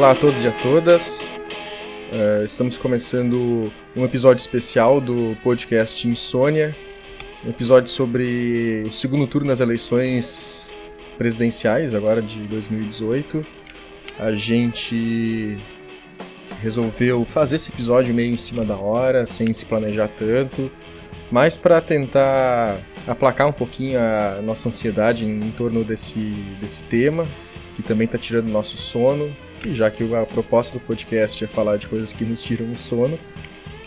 Olá a todos e a todas. Uh, estamos começando um episódio especial do podcast Insônia, um episódio sobre o segundo turno das eleições presidenciais, agora de 2018. A gente resolveu fazer esse episódio meio em cima da hora, sem se planejar tanto, mas para tentar aplacar um pouquinho a nossa ansiedade em, em torno desse, desse tema, que também está tirando nosso sono e já que a proposta do podcast é falar de coisas que nos tiram o sono,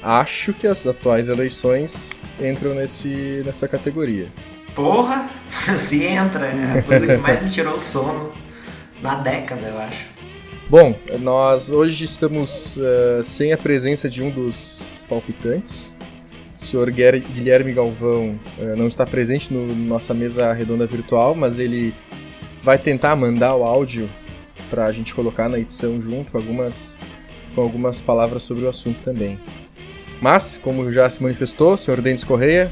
acho que as atuais eleições entram nesse, nessa categoria. Porra, se entra, é a coisa que mais me tirou o sono na década, eu acho. Bom, nós hoje estamos uh, sem a presença de um dos palpitantes. O senhor Guilherme Galvão uh, não está presente no nossa mesa redonda virtual, mas ele vai tentar mandar o áudio para a gente colocar na edição junto com algumas, com algumas palavras sobre o assunto também. Mas, como já se manifestou, senhor Denis Correia.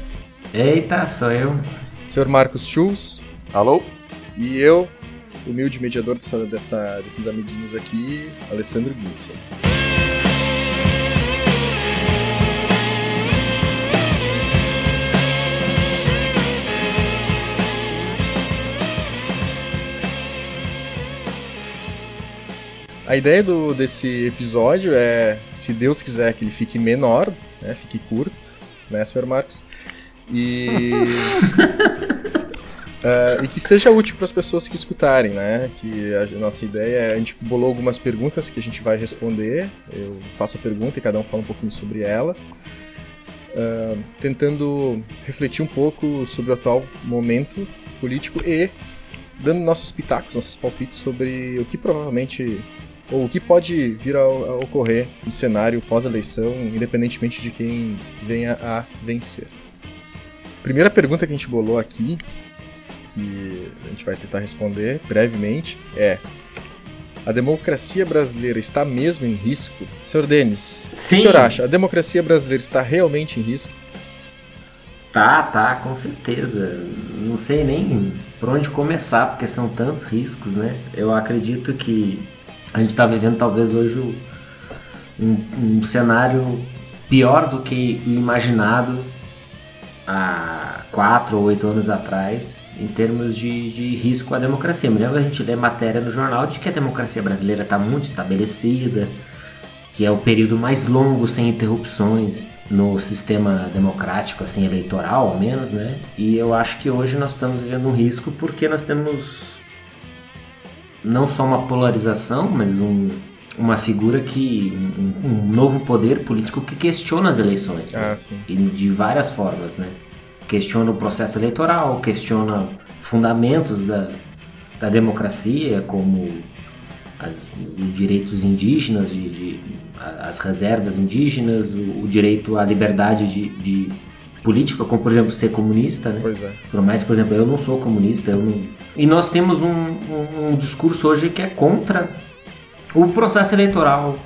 Eita, sou eu. Senhor Marcos Schulz. Alô? E eu, humilde mediador dessa, dessa, desses amiguinhos aqui, Alessandro Guinson. A ideia do, desse episódio é, se Deus quiser que ele fique menor, né, fique curto, né, Sr. Marcos? E, uh, e que seja útil para as pessoas que escutarem, né? Que a nossa ideia é, a gente bolou algumas perguntas que a gente vai responder. Eu faço a pergunta e cada um fala um pouquinho sobre ela. Uh, tentando refletir um pouco sobre o atual momento político e dando nossos pitacos, nossos palpites sobre o que provavelmente ou o que pode vir a, a ocorrer no cenário pós-eleição, independentemente de quem venha a vencer. Primeira pergunta que a gente bolou aqui, que a gente vai tentar responder brevemente, é: a democracia brasileira está mesmo em risco? Senhor Denis, Sim. o senhor acha? A democracia brasileira está realmente em risco? Tá, tá, com certeza. Não sei nem por onde começar, porque são tantos riscos, né? Eu acredito que a gente está vivendo talvez hoje um, um, cenário pior do que imaginado há quatro ou oito anos atrás em termos de, de risco à democracia. Me lembro a gente ler matéria no jornal de que a democracia brasileira está muito estabelecida, que é o período mais longo sem interrupções no sistema democrático, assim, eleitoral ao menos, né? E eu acho que hoje nós estamos vivendo um risco porque nós temos não só uma polarização, mas um, uma figura que. Um, um, novo poder político que questiona as eleições. Né? Ah, e de várias formas, né? Questiona o processo eleitoral, questiona fundamentos da, da democracia, como as, os direitos indígenas, de, de, as reservas indígenas, o, o direito à liberdade de, de política, como por exemplo ser comunista, né? Pois é. Por mais, por exemplo, eu não sou comunista, eu não... E nós temos um, um, um discurso hoje que é contra o processo eleitoral,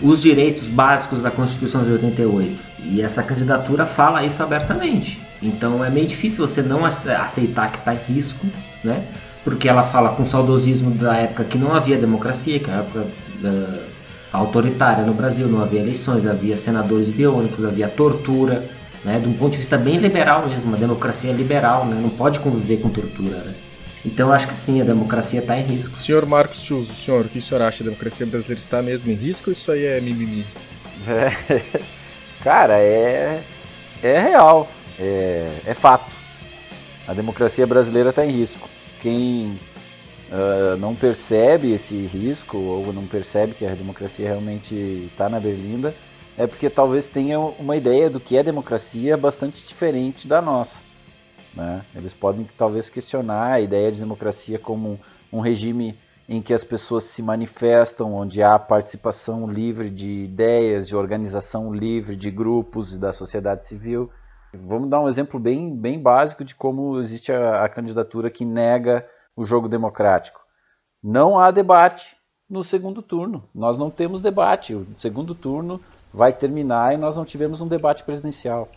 os direitos básicos da Constituição de 88. E essa candidatura fala isso abertamente. Então é meio difícil você não aceitar que está em risco, né? Porque ela fala com saudosismo da época que não havia democracia, que é a época uh, autoritária no Brasil, não havia eleições, havia senadores biônicos, havia tortura, né? De um ponto de vista bem liberal mesmo, a democracia é liberal, né? Não pode conviver com tortura, né? Então acho que sim, a democracia está em risco. Senhor Marcos Chus, o senhor, o que o senhor acha? A democracia brasileira está mesmo em risco ou isso aí é mimimi? É, cara, é, é real, é, é fato. A democracia brasileira está em risco. Quem uh, não percebe esse risco ou não percebe que a democracia realmente está na berlinda é porque talvez tenha uma ideia do que é democracia bastante diferente da nossa. Né? Eles podem talvez questionar a ideia de democracia como um regime em que as pessoas se manifestam, onde há participação livre de ideias, de organização livre de grupos e da sociedade civil. Vamos dar um exemplo bem, bem básico de como existe a, a candidatura que nega o jogo democrático. Não há debate no segundo turno. Nós não temos debate. O segundo turno vai terminar e nós não tivemos um debate presidencial.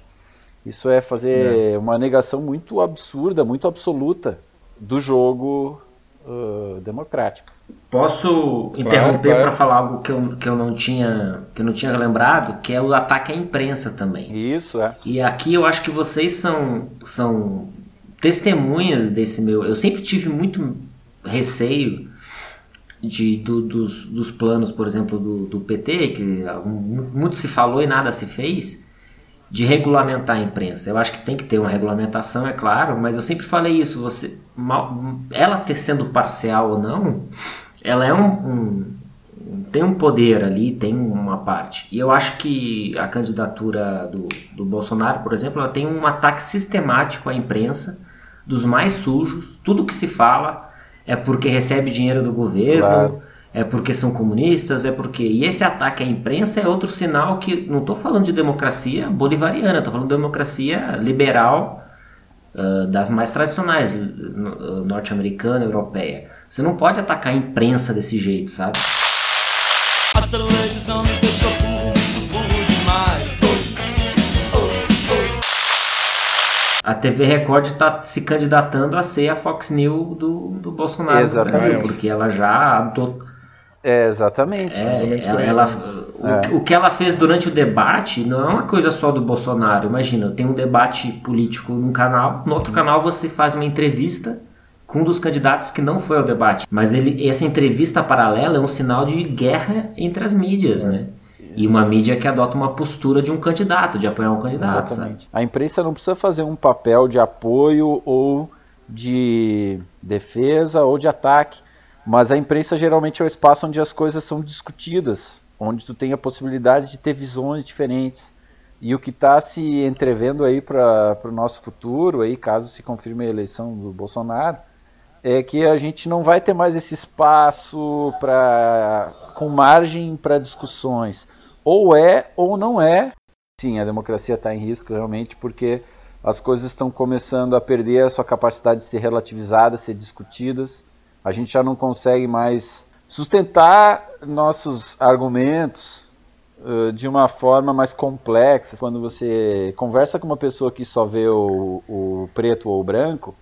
Isso é fazer é. uma negação muito absurda, muito absoluta do jogo uh, democrático. Posso interromper claro, para falar algo que eu, que eu não tinha que eu não tinha lembrado, que é o ataque à imprensa também. Isso é. E aqui eu acho que vocês são são testemunhas desse meu. Eu sempre tive muito receio de, do, dos, dos planos, por exemplo, do, do PT, que muito se falou e nada se fez de regulamentar a imprensa. Eu acho que tem que ter uma regulamentação, é claro, mas eu sempre falei isso. Você, ela ter sendo parcial ou não, ela é um, um, tem um poder ali, tem uma parte. E eu acho que a candidatura do, do Bolsonaro, por exemplo, ela tem um ataque sistemático à imprensa, dos mais sujos. Tudo que se fala é porque recebe dinheiro do governo. Claro é porque são comunistas, é porque. E esse ataque à imprensa é outro sinal que. Não estou falando de democracia bolivariana, estou falando de democracia liberal uh, das mais tradicionais, norte-americana, europeia. Você não pode atacar a imprensa desse jeito, sabe? A TV Record está se candidatando a ser a Fox News do, do Bolsonaro Brasil, porque ela já adotou é, exatamente. É, ela, ela, o, é. o, que ela fez durante o debate não é uma coisa só do Bolsonaro. Imagina, tem um debate político num canal, no outro canal você faz uma entrevista com um dos candidatos que não foi ao debate. Mas ele, essa entrevista paralela é um sinal de guerra entre as mídias, é. né? E uma mídia que adota uma postura de um candidato, de apoiar um candidato. Exatamente. Sabe? A imprensa não precisa fazer um papel de apoio ou de defesa ou de ataque mas a imprensa geralmente é o espaço onde as coisas são discutidas, onde tu tem a possibilidade de ter visões diferentes. E o que está se entrevendo aí para o nosso futuro, aí, caso se confirme a eleição do Bolsonaro, é que a gente não vai ter mais esse espaço pra, com margem para discussões. Ou é ou não é. Sim, a democracia está em risco realmente, porque as coisas estão começando a perder a sua capacidade de ser relativizadas, ser discutidas a gente já não consegue mais sustentar nossos argumentos uh, de uma forma mais complexa. Quando você conversa com uma pessoa que só vê o, o preto ou o branco,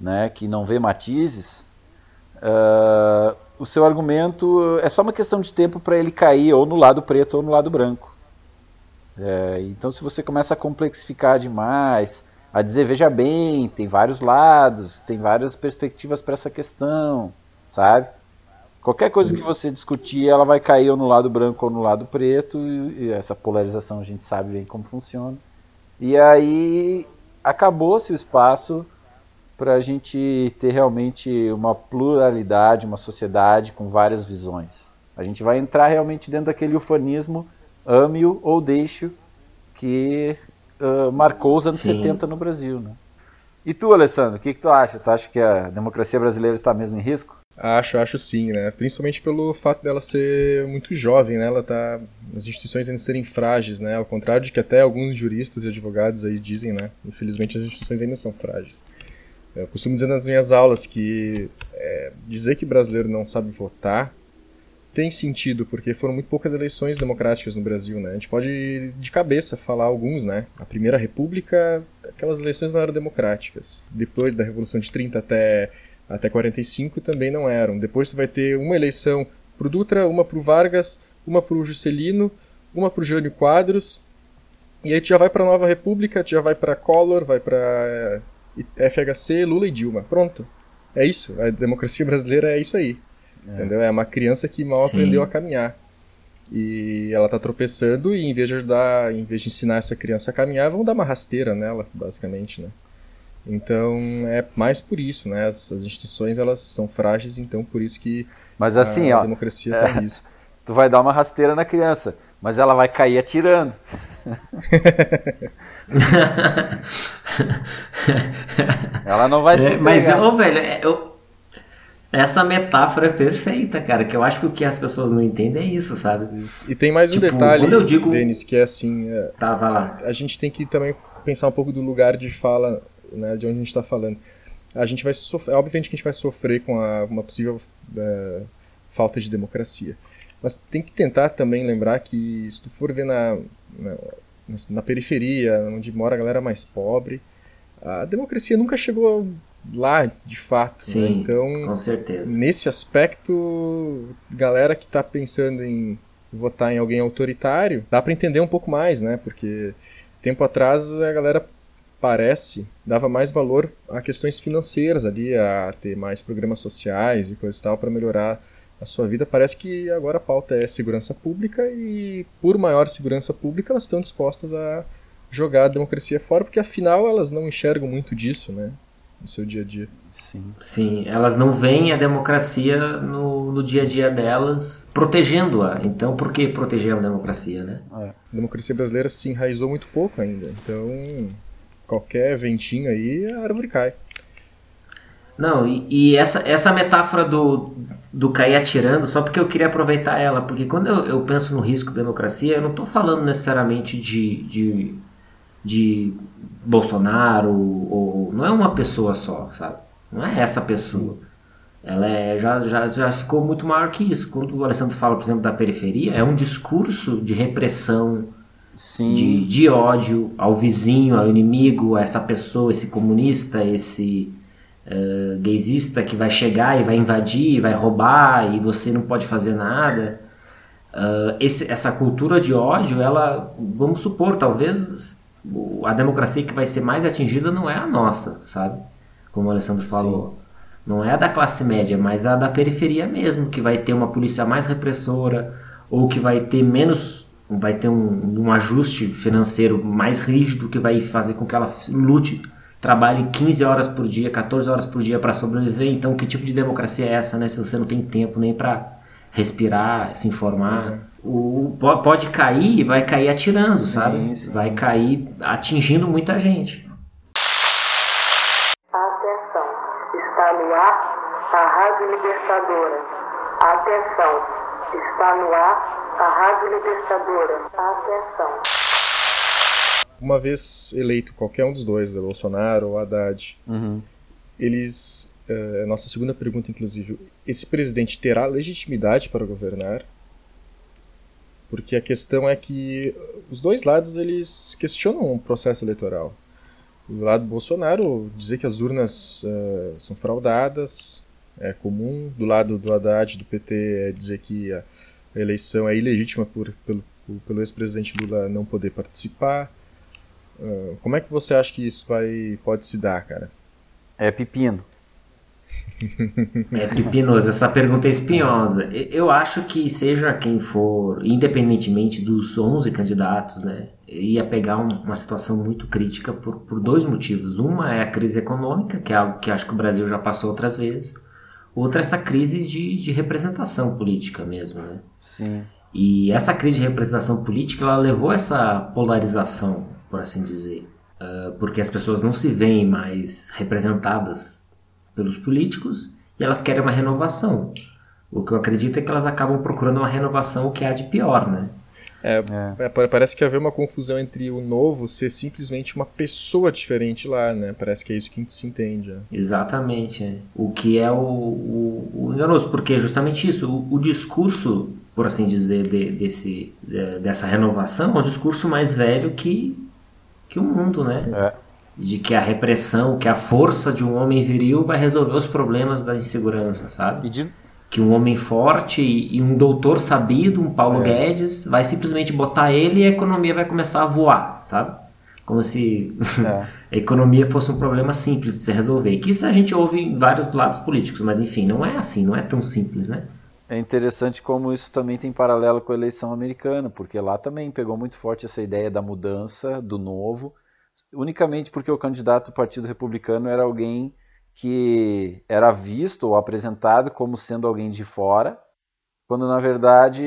né, que não vê matizes, uh, o seu argumento é só uma questão de tempo para ele cair ou no lado preto ou no lado branco. É, então, se você começa a complexificar demais, a dizer, veja bem, tem vários lados, tem várias perspectivas para essa questão, sabe? Qualquer coisa Sim. que você discutir, ela vai cair ou no lado branco ou no lado preto, e essa polarização a gente sabe bem como funciona. E aí acabou-se o espaço para a gente ter realmente uma pluralidade, uma sociedade com várias visões. A gente vai entrar realmente dentro daquele ufanismo ame-o ou deixe-o que uh, marcou os anos Sim. 70 no Brasil. Né? E tu, Alessandro, o que, que tu acha? Tu acha que a democracia brasileira está mesmo em risco? Acho, acho sim, né? Principalmente pelo fato dela ser muito jovem, né? Ela tá. As instituições ainda serem frágeis, né? Ao contrário de que até alguns juristas e advogados aí dizem, né? Infelizmente as instituições ainda são frágeis. Eu costumo dizer nas minhas aulas que é, dizer que brasileiro não sabe votar tem sentido, porque foram muito poucas eleições democráticas no Brasil, né? A gente pode de cabeça falar alguns, né? A Primeira República, aquelas eleições não eram democráticas. Depois da Revolução de 30 até, até 45 também não eram. Depois tu vai ter uma eleição pro Dutra, uma pro Vargas, uma pro Juscelino, uma pro Jânio Quadros, e aí tu já vai pra Nova República, tu já vai pra Collor, vai pra FHC, Lula e Dilma. Pronto. É isso. A democracia brasileira é isso aí. É. Entendeu? É uma criança que mal Sim. aprendeu a caminhar. E ela tá tropeçando e em vez de ajudar, em vez de ensinar essa criança a caminhar, vão dar uma rasteira nela, basicamente, né? Então é mais por isso, né? As, as instituições elas são frágeis, então por isso que mas assim, a, ó, democracia tá é, em risco. Tu vai dar uma rasteira na criança, mas ela vai cair atirando. ela não vai é, se Mas, ô, velho, é, eu, Essa metáfora é perfeita, cara, que eu acho que o que as pessoas não entendem é isso, sabe? Isso. E tem mais tipo, um detalhe, eu digo... Denis, que é assim... É, tá, vai lá. A gente tem que também pensar um pouco do lugar de fala, né, de onde a gente está falando. A gente vai sofrer, obviamente que a gente vai sofrer com a, uma possível é, falta de democracia. Mas tem que tentar também lembrar que se tu for ver na, na, na periferia, onde mora a galera mais pobre, a democracia nunca chegou lá de fato. Né? Sim, né? Então, com certeza. nesse aspecto, galera que está pensando em votar em alguém autoritário, dá para entender um pouco mais, né? Porque tempo atrás a galera parece dava mais valor a questões financeiras ali, a ter mais programas sociais e coisas tal para melhorar a sua vida. Parece que agora a pauta é segurança pública e por maior segurança pública elas estão dispostas a jogar a democracia fora, porque afinal elas não enxergam muito disso, né? No seu dia a dia. Sim. Sim, elas não veem a democracia no, no dia a dia delas protegendo-a. Então, por que proteger a democracia, né? É. A democracia brasileira se enraizou muito pouco ainda. Então, qualquer ventinho aí, a árvore cai. Não, e, e, essa, essa metáfora do, do cair atirando, só porque eu queria aproveitar ela, porque quando eu, eu penso no risco da democracia, eu não estou falando necessariamente de, de de Bolsonaro, ou, não é uma pessoa só, sabe? Não é essa pessoa. Ela é, já, já, já ficou muito maior que isso. Quando o Alessandro fala, por exemplo, da periferia, é um discurso de repressão, de, de ódio ao vizinho, ao inimigo, a essa pessoa, esse comunista, esse uh, gaysista que vai chegar e vai invadir, vai roubar e você não pode fazer nada. Uh, esse, essa cultura de ódio, ela, vamos supor, talvez a democracia que vai ser mais atingida não é a nossa, sabe? Como o Alessandro falou. Sim. Não é a da classe média, mas a da periferia mesmo, que vai ter uma polícia mais repressora, ou que vai ter menos. vai ter um, um ajuste financeiro mais rígido, que vai fazer com que ela lute, trabalhe 15 horas por dia, 14 horas por dia para sobreviver. Então, que tipo de democracia é essa, né? Se você não tem tempo nem para respirar, se informar o, pode cair e vai cair atirando, sim, sabe? Sim. Vai cair atingindo muita gente. Atenção, está no ar a Rádio Libertadora. Atenção, está no ar a Rádio Libertadora. Atenção. Uma vez eleito qualquer um dos dois, Bolsonaro ou Haddad, uhum. eles. Uh, nossa segunda pergunta, inclusive, esse presidente terá legitimidade para governar? porque a questão é que os dois lados eles questionam o processo eleitoral. Do lado do Bolsonaro, dizer que as urnas uh, são fraudadas é comum. Do lado do Haddad, do PT, é dizer que a eleição é ilegítima por, pelo, pelo ex-presidente Lula não poder participar. Uh, como é que você acha que isso vai pode se dar, cara? É pepino. É pepinoso, essa pergunta é espinhosa. Eu acho que seja quem for, independentemente dos 11 candidatos, né, ia pegar um, uma situação muito crítica por, por dois motivos. Uma é a crise econômica, que é algo que acho que o Brasil já passou outras vezes. Outra é essa crise de, de representação política mesmo, né? Sim. E essa crise de representação política, ela levou essa polarização, por assim dizer. Uh, porque as pessoas não se veem mais representadas pelos políticos e elas querem uma renovação. O que eu acredito é que elas acabam procurando uma renovação, o que há de pior, né? É, é. é parece que haver uma confusão entre o novo ser simplesmente uma pessoa diferente lá, né? Parece que é isso que a gente se entende. Né? Exatamente. É. O que é o, o, o, enganoso, porque é justamente isso. O, o discurso, por assim dizer, de, desse, de, dessa renovação é um discurso mais velho que, que o mundo, né? É de que a repressão, que a força de um homem viril vai resolver os problemas da insegurança, sabe? De... Que um homem forte e, um doutor sabido, um Paulo é. Guedes, vai simplesmente botar ele e a economia vai começar a voar, sabe? Como se é. a economia fosse um problema simples de se resolver. Que isso a gente ouve em vários lados políticos, mas enfim, não é assim, não é tão simples, né? É interessante como isso também tem paralelo com a eleição americana, porque lá também pegou muito forte essa ideia da mudança, do novo, unicamente porque o candidato do Partido Republicano era alguém que era visto ou apresentado como sendo alguém de fora, quando na verdade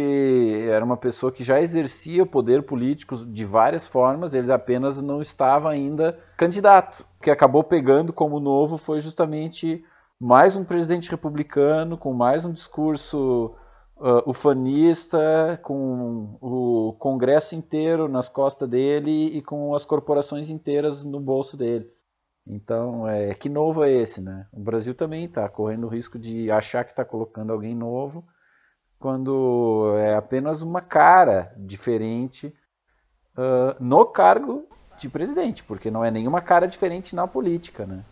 era uma pessoa que já exercia o poder político de várias formas, ele apenas não estava ainda candidato. O que acabou pegando como novo foi justamente mais um presidente republicano com mais um discurso uh, ufanista, com o Congresso inteiro nas costas dele e com as corporações inteiras no bolso dele. Então, é, que novo é esse, né? O Brasil também está correndo o risco de achar que está colocando alguém novo, quando é apenas uma cara diferente uh, no cargo de presidente, porque não é nenhuma cara diferente na política, né?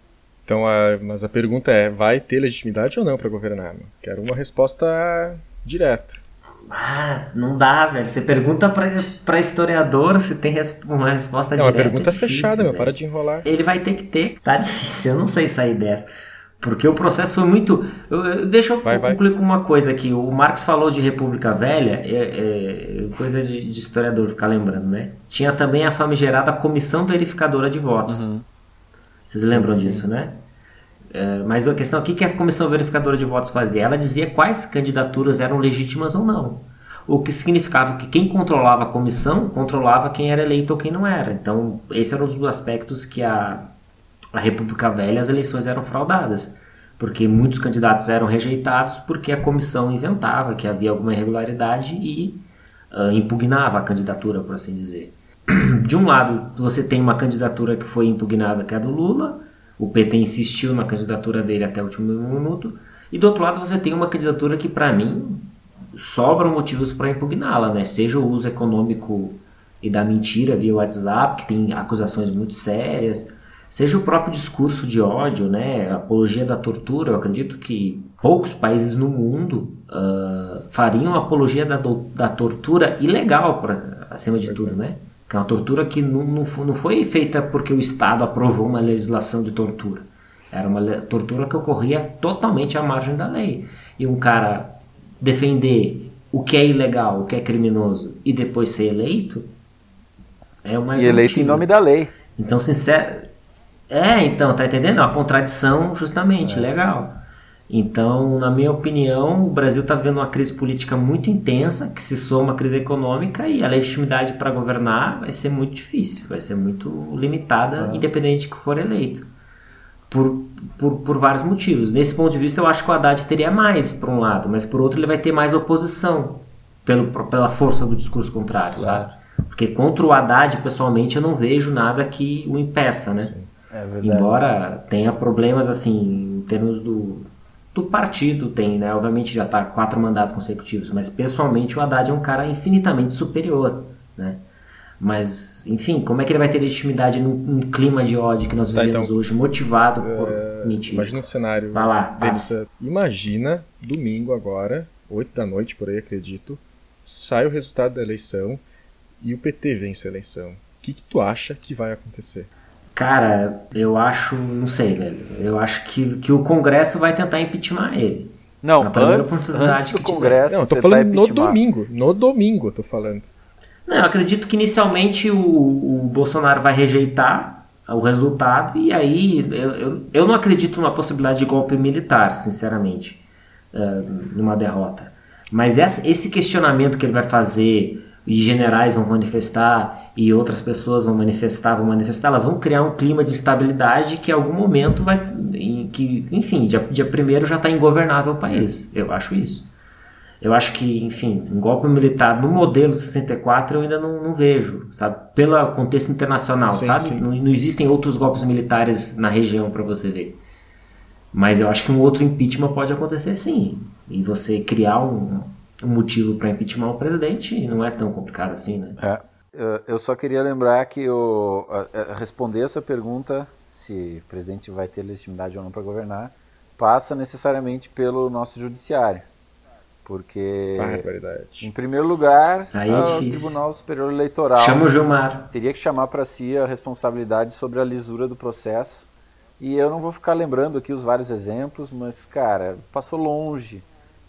Então, a, mas a pergunta é, vai ter legitimidade ou não para governar? Quero uma resposta direta. Ah, não dá, velho. Você pergunta pra, historiador se tem res uma resposta direta. É uma pergunta é difícil, fechada, meu. Para de enrolar. Ele vai ter que ter. Tá difícil, eu não sei sair dessa. Porque o processo foi muito. Eu, deixa eu vai, concluir vai. com uma coisa aqui. O Marx falou de República Velha, é, é coisa de, de, historiador ficar lembrando, né? Tinha também a famigerada Comissão Verificadora de Votos. Uhum. Vocês lembram sim. disso, né? É, mas a questão aqui é que a Comissão Verificadora de Votos fazia? Ela dizia quais candidaturas eram legítimas ou não. O que significava que quem controlava a comissão controlava quem era eleito ou quem não era. Então, esse era um dos aspectos que a a República Velha as eleições eram fraudadas, porque muitos candidatos eram rejeitados porque a comissão inventava que havia alguma irregularidade e uh, impugnava a candidatura, por assim dizer. De um lado, você tem uma candidatura que foi impugnada, que é a do Lula, o PT insistiu na candidatura dele até o último minuto, e do outro lado você tem uma candidatura que, para mim, sobram motivos para impugná-la, né? seja o uso econômico e da mentira via WhatsApp, que tem acusações muito sérias, seja o próprio discurso de ódio, né, apologia da tortura. Eu acredito que poucos países no mundo uh, fariam apologia da, da tortura ilegal, pra, acima de tudo, é. né? Que é uma tortura que não, não, não foi feita porque o Estado aprovou uma legislação de tortura. Era uma tortura que ocorria totalmente à margem da lei. E um cara defender o que é ilegal, o que é criminoso e depois ser eleito é o mais E eleito motivo. em nome da lei. Então, sincero, é, então, tá entendendo? É uma contradição, justamente, é. legal. Então, na minha opinião, o Brasil está vivendo uma crise política muito intensa, que se soma à crise econômica e a legitimidade para governar vai ser muito difícil, vai ser muito limitada, é. independente de que for eleito. Por, por, por, vários motivos. Nesse ponto de vista, eu acho que o Haddad teria mais, por um lado, mas por outro, ele vai ter mais oposição pelo, pela força do discurso contrário, claro. sabe? Porque contra o Haddad, pessoalmente, eu não vejo nada que o impeça, né? Sim. É Embora tenha problemas assim em termos do, do partido, tem, né? Obviamente já está quatro mandatos consecutivos, mas pessoalmente o Haddad é um cara infinitamente superior, né? Mas, enfim, como é que ele vai ter legitimidade num, num clima de ódio que nós tá, vivemos então, hoje, motivado por uh, mentira? Imagina um cenário. Vai lá. Imagina, domingo agora, 8 da noite, por aí acredito, sai o resultado da eleição e o PT vence a eleição. O que, que tu acha que vai acontecer? Cara, eu acho, não sei, velho. Eu acho que, que o Congresso vai tentar impeachment ele. Não, Na primeira antes, oportunidade antes do que Congresso. Tiver. Não, eu tô falando no domingo. No domingo eu tô falando. Não, eu acredito que inicialmente o, o Bolsonaro vai rejeitar o resultado e aí eu, eu, eu não acredito numa possibilidade de golpe militar, sinceramente, uh, numa derrota. Mas essa, esse questionamento que ele vai fazer e generais vão manifestar e outras pessoas vão manifestar, vão manifestar, elas vão criar um clima de estabilidade que em algum momento vai, que, enfim, dia, dia primeiro já está ingovernável o país. Eu acho isso. Eu acho que, enfim, um golpe militar no modelo 64 eu ainda não, não vejo, sabe? Pelo contexto internacional, sim, sabe? Sim. Não, não existem outros golpes militares na região para você ver. Mas eu acho que um outro impeachment pode acontecer sim. E você criar um, um motivo para impeachment o presidente não é tão complicado assim, né? É. Eu só queria lembrar que o, responder essa pergunta, se o presidente vai ter legitimidade ou não para governar, passa necessariamente pelo nosso judiciário. Porque, em primeiro lugar, é o Tribunal Superior Eleitoral Chama o Gilmar. teria que chamar para si a responsabilidade sobre a lisura do processo. E eu não vou ficar lembrando aqui os vários exemplos, mas, cara, passou longe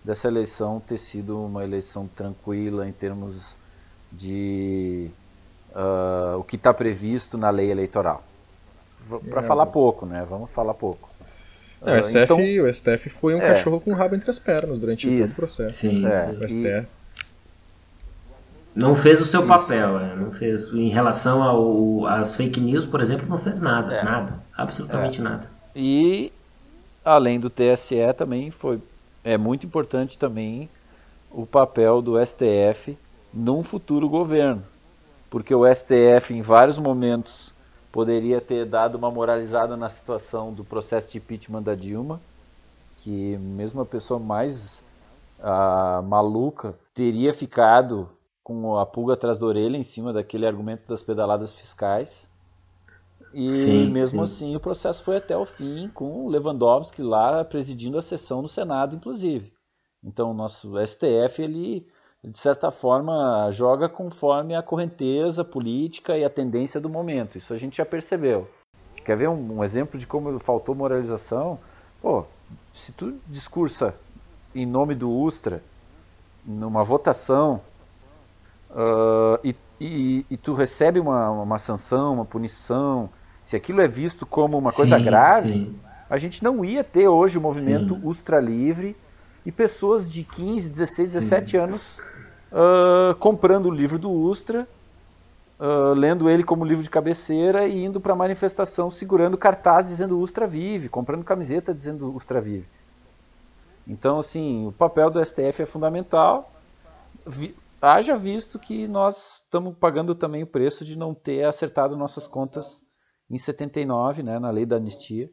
dessa eleição ter sido uma eleição tranquila em termos de uh, o que está previsto na lei eleitoral. Para é, falar pouco, né? Vamos falar pouco. É, o, STF, então, o STF foi um é, cachorro com o rabo entre as pernas durante isso, todo o processo. Sim, é, o STF. E, não fez o seu isso. papel, né? não fez em relação ao, às fake news, por exemplo, não fez nada, é. nada, absolutamente é. nada. E além do TSE também foi é muito importante também o papel do STF num futuro governo, porque o STF em vários momentos poderia ter dado uma moralizada na situação do processo de impeachment da Dilma, que mesmo a pessoa mais uh, maluca teria ficado com a pulga atrás da orelha em cima daquele argumento das pedaladas fiscais. E sim, mesmo sim. assim o processo foi até o fim, com o Lewandowski lá presidindo a sessão no Senado, inclusive. Então o nosso STF, ele, de certa forma, joga conforme a correnteza política e a tendência do momento. Isso a gente já percebeu. Quer ver um, um exemplo de como faltou moralização? Pô, se tu discursa em nome do Ustra, numa votação, uh, e, e, e, tu recebe uma, uma sanção, uma punição, se aquilo é visto como uma coisa sim, grave, sim. a gente não ia ter hoje o movimento sim. Ustra Livre e pessoas de 15, 16, 17 anos uh, comprando o livro do Ustra, uh, lendo ele como livro de cabeceira e indo para a manifestação segurando cartaz dizendo Ustra Vive, comprando camiseta dizendo Ustra Vive. Então, assim, o papel do STF é fundamental. Vi, haja visto que nós estamos pagando também o preço de não ter acertado nossas contas em 79, né, na lei da anistia,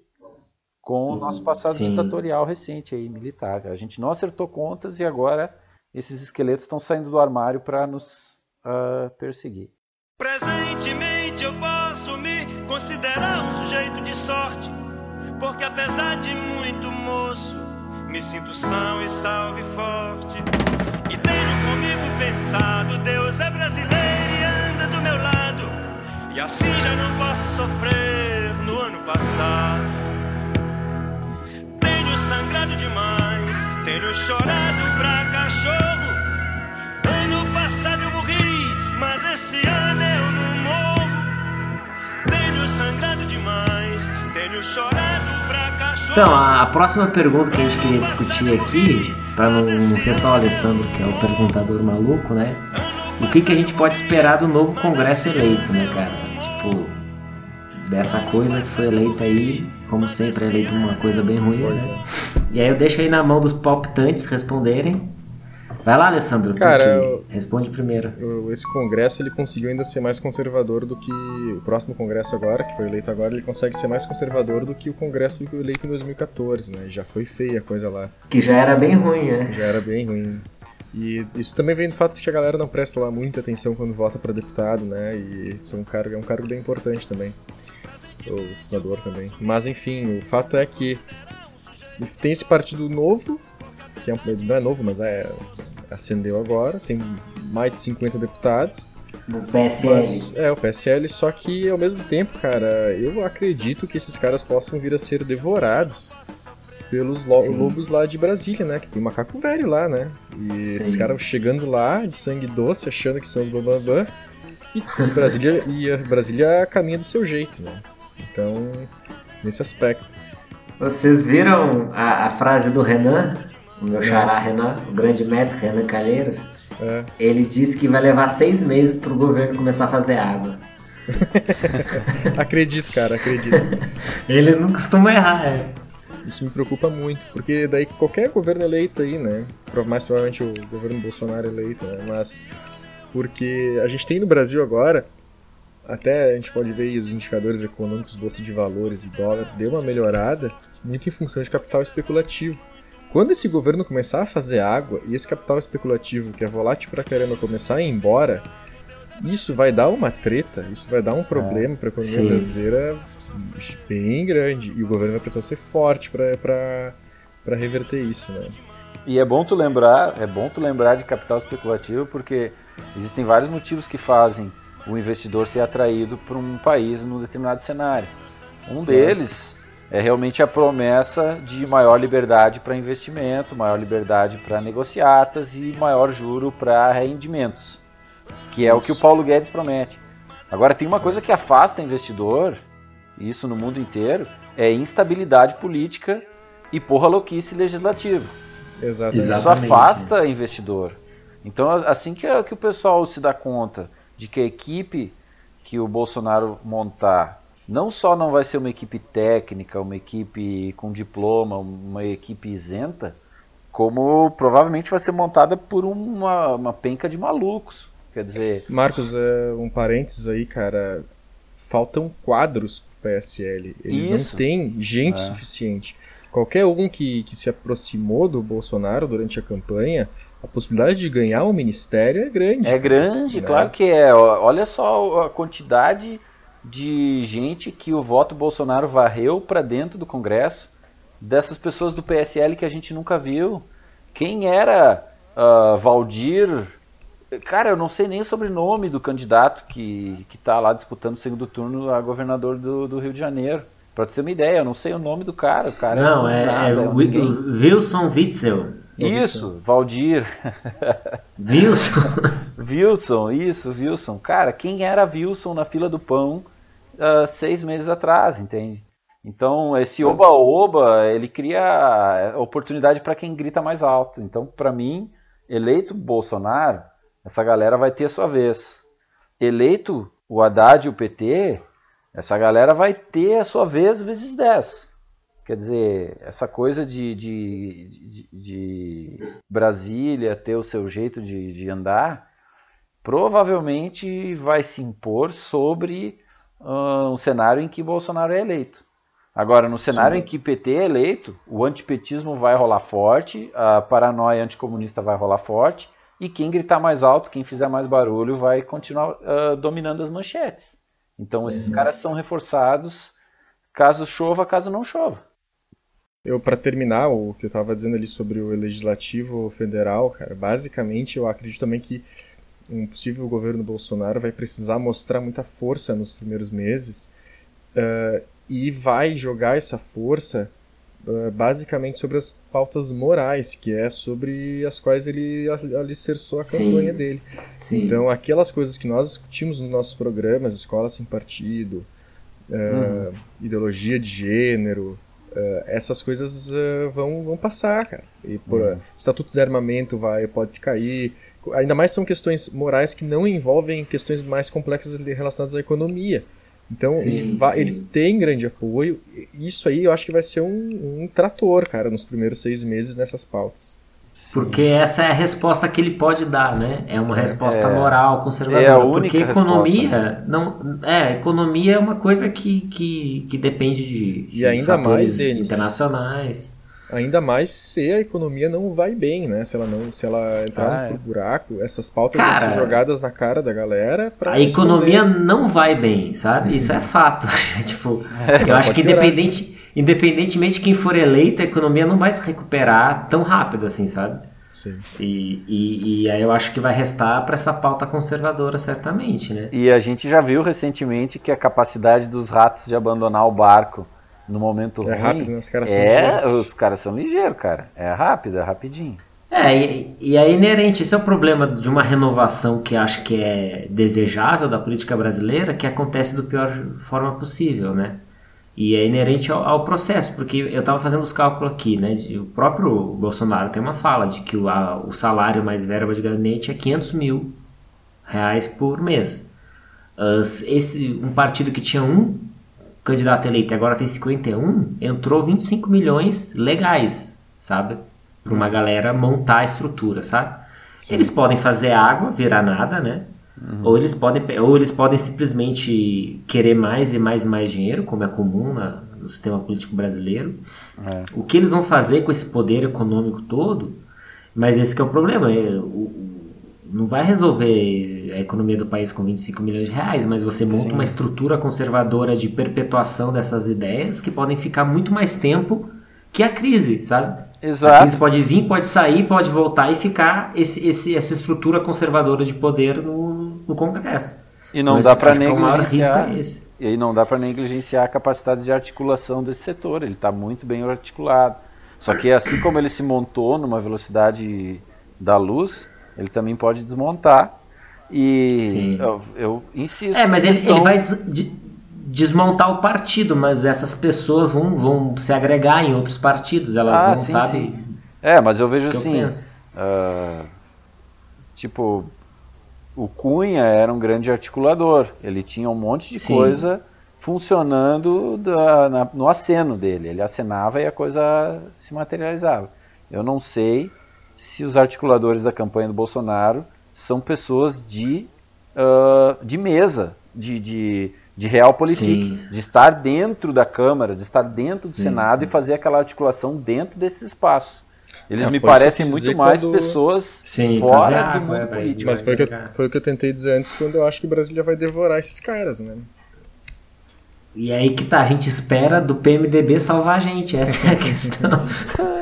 com o nosso passado Sim. ditatorial recente aí, militar. A gente não acertou contas e agora esses esqueletos estão saindo do armário para nos uh, perseguir. Presentemente eu posso me considerar um sujeito de sorte, porque apesar de muito moço, me sinto são e salve forte. E tenho comigo pensado, Deus é brasileiro e anda do meu lado. E assim já não posso sofrer no ano passado. Tenho sangrado demais, tenho chorado pra cachorro. Ano passado eu morri, mas esse ano eu não morro. Tenho sangrado demais, tenho chorado pra cachorro. Então, a próxima pergunta que a gente queria discutir aqui, não, não ser só o Alessandro que é o perguntador maluco, né? O que, que a gente pode esperar do novo Congresso eleito, né, cara? Tipo, dessa coisa que foi eleita aí, como sempre, é eleita uma coisa bem ruim, né? E aí eu deixo aí na mão dos palpitantes responderem. Vai lá, Alessandro, Cara, eu, responde primeiro. Eu, esse congresso ele conseguiu ainda ser mais conservador do que o próximo congresso agora, que foi eleito agora, ele consegue ser mais conservador do que o congresso eleito em 2014, né? Já foi feia a coisa lá. Que já era bem ruim, né? Já era bem ruim. E isso também vem do fato de que a galera não presta lá muita atenção quando vota para deputado, né? E isso é um cargo, é um cargo bem importante também. O senador também. Mas enfim, o fato é que tem esse partido novo, que é um, não é novo, mas é acendeu agora, tem mais de 50 deputados. O PSL. Mas, é, o PSL, só que ao mesmo tempo, cara, eu acredito que esses caras possam vir a ser devorados pelos lo Sim. lobos lá de Brasília, né? Que tem macaco velho lá, né? E Sim. esses caras chegando lá de sangue doce, achando que são os bambambam. E, e Brasília, e Brasília caminha do seu jeito, né? Então, nesse aspecto. Vocês viram a, a frase do Renan? O meu xará é. Renan, o grande mestre Renan Calheiros? É. Ele disse que vai levar seis meses para o governo começar a fazer água. acredito, cara, acredito. Ele não costuma errar, é. Isso me preocupa muito, porque daí qualquer governo eleito aí, né? Mais provavelmente o governo Bolsonaro eleito, né? Mas porque a gente tem no Brasil agora, até a gente pode ver aí os indicadores econômicos, bolsa de valores e dólar, deu uma melhorada muito em função de capital especulativo. Quando esse governo começar a fazer água e esse capital especulativo, que é volátil pra caramba, começar a ir embora, isso vai dar uma treta, isso vai dar um problema é, para a economia sim. brasileira bem grande. E o governo vai precisar ser forte para reverter isso, né? E é bom tu lembrar, é bom tu lembrar de capital especulativo porque existem vários motivos que fazem o investidor ser atraído para um país num determinado cenário. Um deles é realmente a promessa de maior liberdade para investimento, maior liberdade para negociatas e maior juro para rendimentos, que é Isso. o que o Paulo Guedes promete. Agora tem uma coisa que afasta investidor isso no mundo inteiro, é instabilidade política e porra louquice legislativa. Exatamente. Isso afasta investidor. Então, assim que, que o pessoal se dá conta de que a equipe que o Bolsonaro montar não só não vai ser uma equipe técnica, uma equipe com diploma, uma equipe isenta, como provavelmente vai ser montada por uma, uma penca de malucos. Quer dizer. Marcos, é, um parênteses aí, cara. Faltam quadros PSL. Eles Isso. não têm gente é. suficiente. Qualquer um que, que se aproximou do Bolsonaro durante a campanha, a possibilidade de ganhar um ministério é grande. É grande, né? claro que é. Olha só a quantidade de gente que o voto Bolsonaro varreu para dentro do Congresso, dessas pessoas do PSL que a gente nunca viu. Quem era uh, Valdir? Cara, eu não sei nem o sobrenome do candidato que está lá disputando o segundo turno a governador do, do Rio de Janeiro. Pra ter uma ideia, eu não sei o nome do cara. O cara não, é, nada, é Wilson Witzel. Isso, Valdir. Wilson. Wilson, isso, Wilson. Cara, quem era Wilson na fila do pão uh, seis meses atrás, entende? Então, esse oba-oba, ele cria oportunidade para quem grita mais alto. Então, para mim, eleito Bolsonaro, essa galera vai ter a sua vez. Eleito o Haddad e o PT, essa galera vai ter a sua vez vezes 10. Quer dizer, essa coisa de, de, de, de Brasília ter o seu jeito de, de andar, provavelmente vai se impor sobre uh, um cenário em que Bolsonaro é eleito. Agora, no cenário Sim. em que PT é eleito, o antipetismo vai rolar forte, a paranoia anticomunista vai rolar forte, e quem gritar mais alto, quem fizer mais barulho, vai continuar uh, dominando as manchetes. Então, esses uhum. caras são reforçados caso chova, caso não chova. Eu, para terminar, o que eu estava dizendo ali sobre o legislativo federal, cara, basicamente eu acredito também que um possível governo Bolsonaro vai precisar mostrar muita força nos primeiros meses uh, e vai jogar essa força basicamente sobre as pautas morais, que é sobre as quais ele alicerçou a campanha Sim. dele. Sim. Então, aquelas coisas que nós discutimos nos nossos programas, escola sem partido, uh, hum. ideologia de gênero, Uh, essas coisas uh, vão, vão passar, cara. E por, uhum. Estatuto de Desarmamento vai, pode cair, ainda mais são questões morais que não envolvem questões mais complexas relacionadas à economia. Então sim, ele, vai, ele tem grande apoio. Isso aí eu acho que vai ser um, um trator, cara, nos primeiros seis meses nessas pautas. Porque essa é a resposta que ele pode dar, né? É uma resposta é, moral, conservadora. É a única porque economia resposta, né? não é economia é uma coisa que, que, que depende de, de e ainda mais internacionais. Ainda mais se a economia não vai bem, né? Se ela não, se ela entrar ah, no é. buraco, essas pautas cara, vão ser jogadas na cara da galera A economia não vai bem, sabe? Isso é fato. tipo, é, eu acho que independente, independentemente de quem for eleito, a economia não vai se recuperar tão rápido assim, sabe? Sim. E, e, e aí eu acho que vai restar para essa pauta conservadora, certamente, né? E a gente já viu recentemente que a capacidade dos ratos de abandonar o barco no momento é ruim. rápido, né? os caras são é, ligeiros. Os caras são ligeiros, cara. É rápido, é rapidinho. É, e, e é inerente, esse é o problema de uma renovação que acho que é desejável da política brasileira, que acontece da pior forma possível, né? E é inerente ao, ao processo, porque eu estava fazendo os cálculos aqui, né? De, o próprio Bolsonaro tem uma fala de que o, a, o salário mais verba de gabinete é 500 mil reais por mês. esse, um partido que tinha um candidato eleito agora tem 51, entrou 25 milhões legais, sabe? Para uma galera montar a estrutura, sabe? Sim. Eles podem fazer água, virar nada, né? Uhum. Ou, eles podem, ou eles podem simplesmente querer mais e mais e mais dinheiro, como é comum na, no sistema político brasileiro. É. O que eles vão fazer com esse poder econômico todo? Mas esse é o problema. É, o, não vai resolver a economia do país com 25 milhões de reais, mas você monta Sim. uma estrutura conservadora de perpetuação dessas ideias que podem ficar muito mais tempo que a crise, sabe? Exato. A crise pode vir, pode sair, pode voltar e ficar esse, esse, essa estrutura conservadora de poder no, no Congresso. E não então, dá para negligenciar. É e aí não dá para negligenciar a capacidade de articulação desse setor. Ele está muito bem articulado. Só que assim como ele se montou numa velocidade da luz, ele também pode desmontar. E eu, eu, insisto. É, mas ele, questão... ele vai des desmontar o partido, mas essas pessoas vão, vão se agregar em outros partidos, elas ah, não sabem. É, mas eu vejo assim. Eu uh, tipo, o Cunha era um grande articulador. Ele tinha um monte de sim. coisa funcionando da, na, no aceno dele. Ele acenava e a coisa se materializava. Eu não sei se os articuladores da campanha do Bolsonaro são pessoas de, uh, de mesa, de, de, de realpolitik, de estar dentro da Câmara, de estar dentro do sim, Senado sim. e fazer aquela articulação dentro desse espaço. Eles é, me parecem muito mais quando... pessoas Sim, fora do mundo é, político. Mas foi, que eu, foi o que eu tentei dizer antes, quando eu acho que Brasília vai devorar esses caras, né? E aí que tá, a gente espera do PMDB salvar a gente, essa é a questão.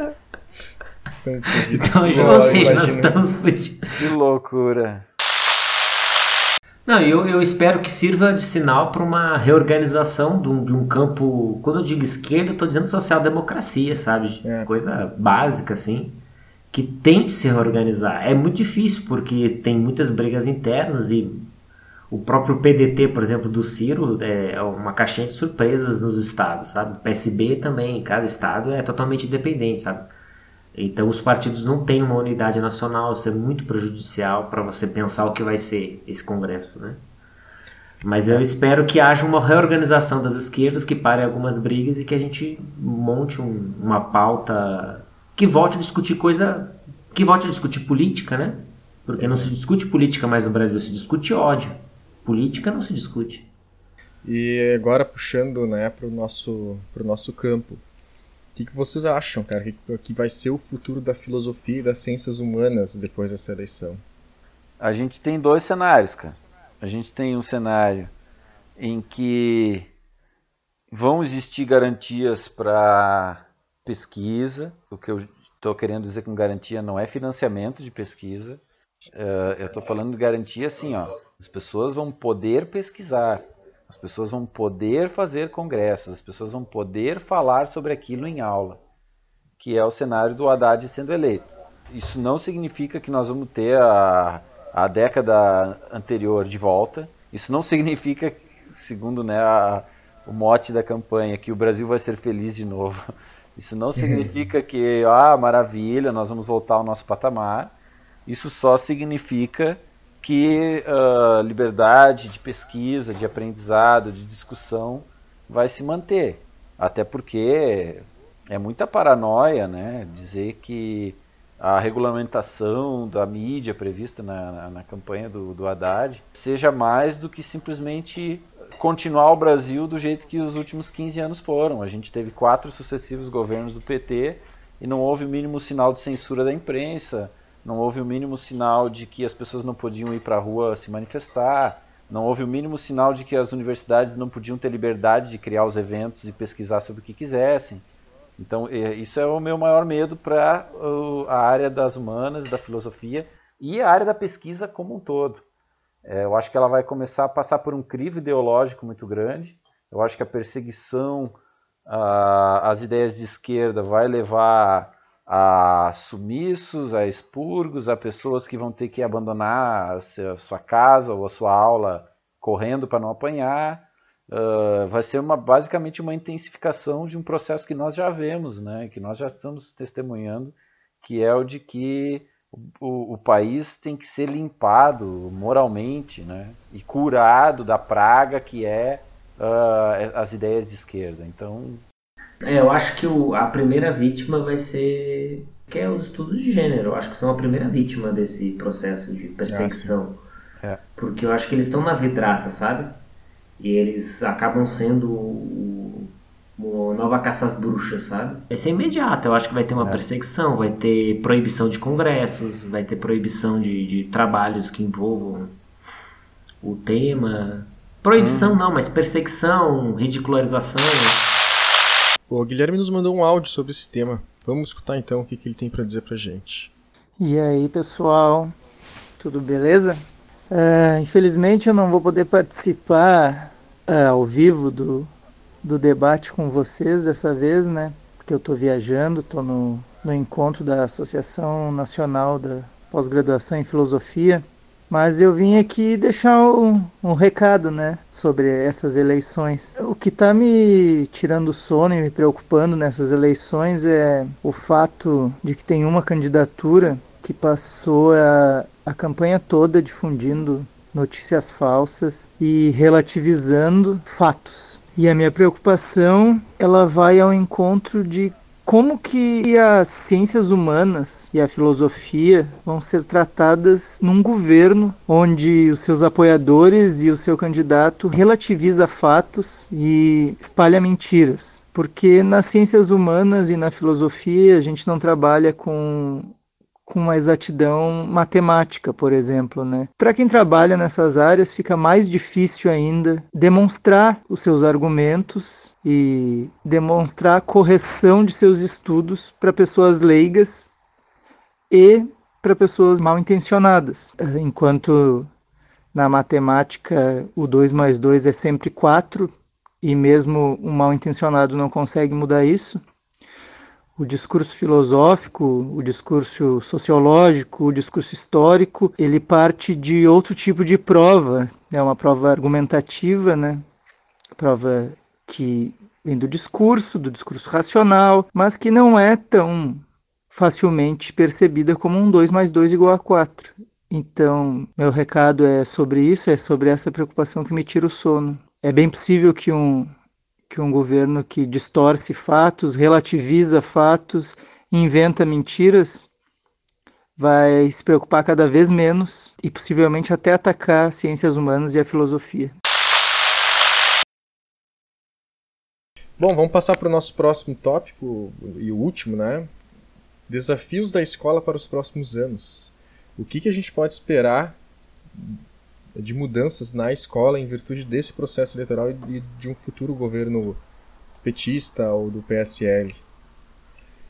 então, ou seja, nós estamos fudidos. Que loucura. Não, eu, eu espero que sirva de sinal para uma reorganização de um, de um, campo. Quando eu digo esquerda, eu estou dizendo social-democracia, sabe? É. Coisa básica, assim. Que tente se reorganizar. É muito difícil, porque tem muitas brigas internas e o próprio PDT, por exemplo, do Ciro é uma caixinha de surpresas nos estados, sabe? PSB também, cada estado é totalmente independente, sabe? Então os partidos não têm uma unidade nacional, isso é muito prejudicial para você pensar o que vai ser esse congresso, né? Mas eu espero que haja uma reorganização das esquerdas, que pare algumas brigas e que a gente monte um, uma pauta que volte a discutir coisa, que volte a discutir política, né? Porque não se discute política mais no Brasil, se discute ódio. Política não se discute. E agora puxando né, para o nosso, nosso campo. O que, que vocês acham, cara, que, que vai ser o futuro da filosofia e das ciências humanas depois dessa eleição? A gente tem dois cenários, cara. A gente tem um cenário em que vão existir garantias para pesquisa. O que eu estou querendo dizer com garantia não é financiamento de pesquisa. Uh, eu estou falando de garantia assim, ó. As pessoas vão poder pesquisar, as pessoas vão poder fazer congressos, as pessoas vão poder falar sobre aquilo em aula, que é o cenário do Haddad sendo eleito. Isso não significa que nós vamos ter a, a década anterior de volta. Isso não significa, segundo né, a, o mote da campanha, que o Brasil vai ser feliz de novo. Isso não significa que, ah, maravilha, nós vamos voltar ao nosso patamar. Isso só significa que a uh, liberdade de pesquisa, de aprendizado, de discussão vai se manter. Até porque é muita paranoia né, dizer que a regulamentação da mídia prevista na, na, na campanha do, do Haddad seja mais do que simplesmente continuar o Brasil do jeito que os últimos 15 anos foram. A gente teve quatro sucessivos governos do PT e não houve o mínimo sinal de censura da imprensa, não houve o mínimo sinal de que as pessoas não podiam ir para a rua se manifestar, não houve o mínimo sinal de que as universidades não podiam ter liberdade de criar os eventos e pesquisar sobre o que quisessem. Então, é, isso é o meu maior medo para a área das humanas, da filosofia e a área da pesquisa como um todo. É, eu acho que ela vai começar a passar por um crivo ideológico muito grande. Eu acho que a perseguição às ideias de esquerda vai levar a sumiços, a expurgos, a pessoas que vão ter que abandonar a sua casa ou a sua aula correndo para não apanhar. Uh, vai ser uma, basicamente uma intensificação de um processo que nós já vemos, né, que nós já estamos testemunhando, que é o de que o, o país tem que ser limpado moralmente né, e curado da praga que é uh, as ideias de esquerda. Então, é, eu acho que o, a primeira vítima vai ser. Que é os estudos de gênero. Eu acho que são a primeira vítima desse processo de perseguição. Ah, é. Porque eu acho que eles estão na vidraça, sabe? E eles acabam sendo o, o nova caça às bruxas, sabe? Vai ser imediato. Eu acho que vai ter uma é. perseguição, vai ter proibição de congressos, vai ter proibição de, de trabalhos que envolvam o tema. Proibição hum. não, mas perseguição, ridicularização. O Guilherme nos mandou um áudio sobre esse tema. Vamos escutar então o que, que ele tem para dizer para gente. E aí, pessoal, tudo beleza? Uh, infelizmente eu não vou poder participar uh, ao vivo do, do debate com vocês dessa vez, né? Porque eu estou viajando, estou no, no encontro da Associação Nacional da Pós-Graduação em Filosofia mas eu vim aqui deixar um, um, recado, né, sobre essas eleições. O que está me tirando sono e me preocupando nessas eleições é o fato de que tem uma candidatura que passou a, a campanha toda difundindo notícias falsas e relativizando fatos. E a minha preocupação, ela vai ao encontro de como que as ciências humanas e a filosofia vão ser tratadas num governo onde os seus apoiadores e o seu candidato relativiza fatos e espalha mentiras. Porque nas ciências humanas e na filosofia a gente não trabalha com com uma exatidão matemática, por exemplo, né? Para quem trabalha nessas áreas fica mais difícil ainda demonstrar os seus argumentos e demonstrar a correção de seus estudos para pessoas leigas e para pessoas mal intencionadas. Enquanto na matemática o 2 mais 2 é sempre 4 e mesmo um mal intencionado não consegue mudar isso, o discurso filosófico, o discurso sociológico, o discurso histórico, ele parte de outro tipo de prova, é uma prova argumentativa, né? Prova que vem do discurso, do discurso racional, mas que não é tão facilmente percebida como um 2 mais 2 igual a 4. Então, meu recado é sobre isso, é sobre essa preocupação que me tira o sono. É bem possível que um que um governo que distorce fatos, relativiza fatos, inventa mentiras, vai se preocupar cada vez menos e possivelmente até atacar ciências humanas e a filosofia. Bom, vamos passar para o nosso próximo tópico e o último, né? Desafios da escola para os próximos anos. O que, que a gente pode esperar de mudanças na escola em virtude desse processo eleitoral e de um futuro governo petista ou do PSL.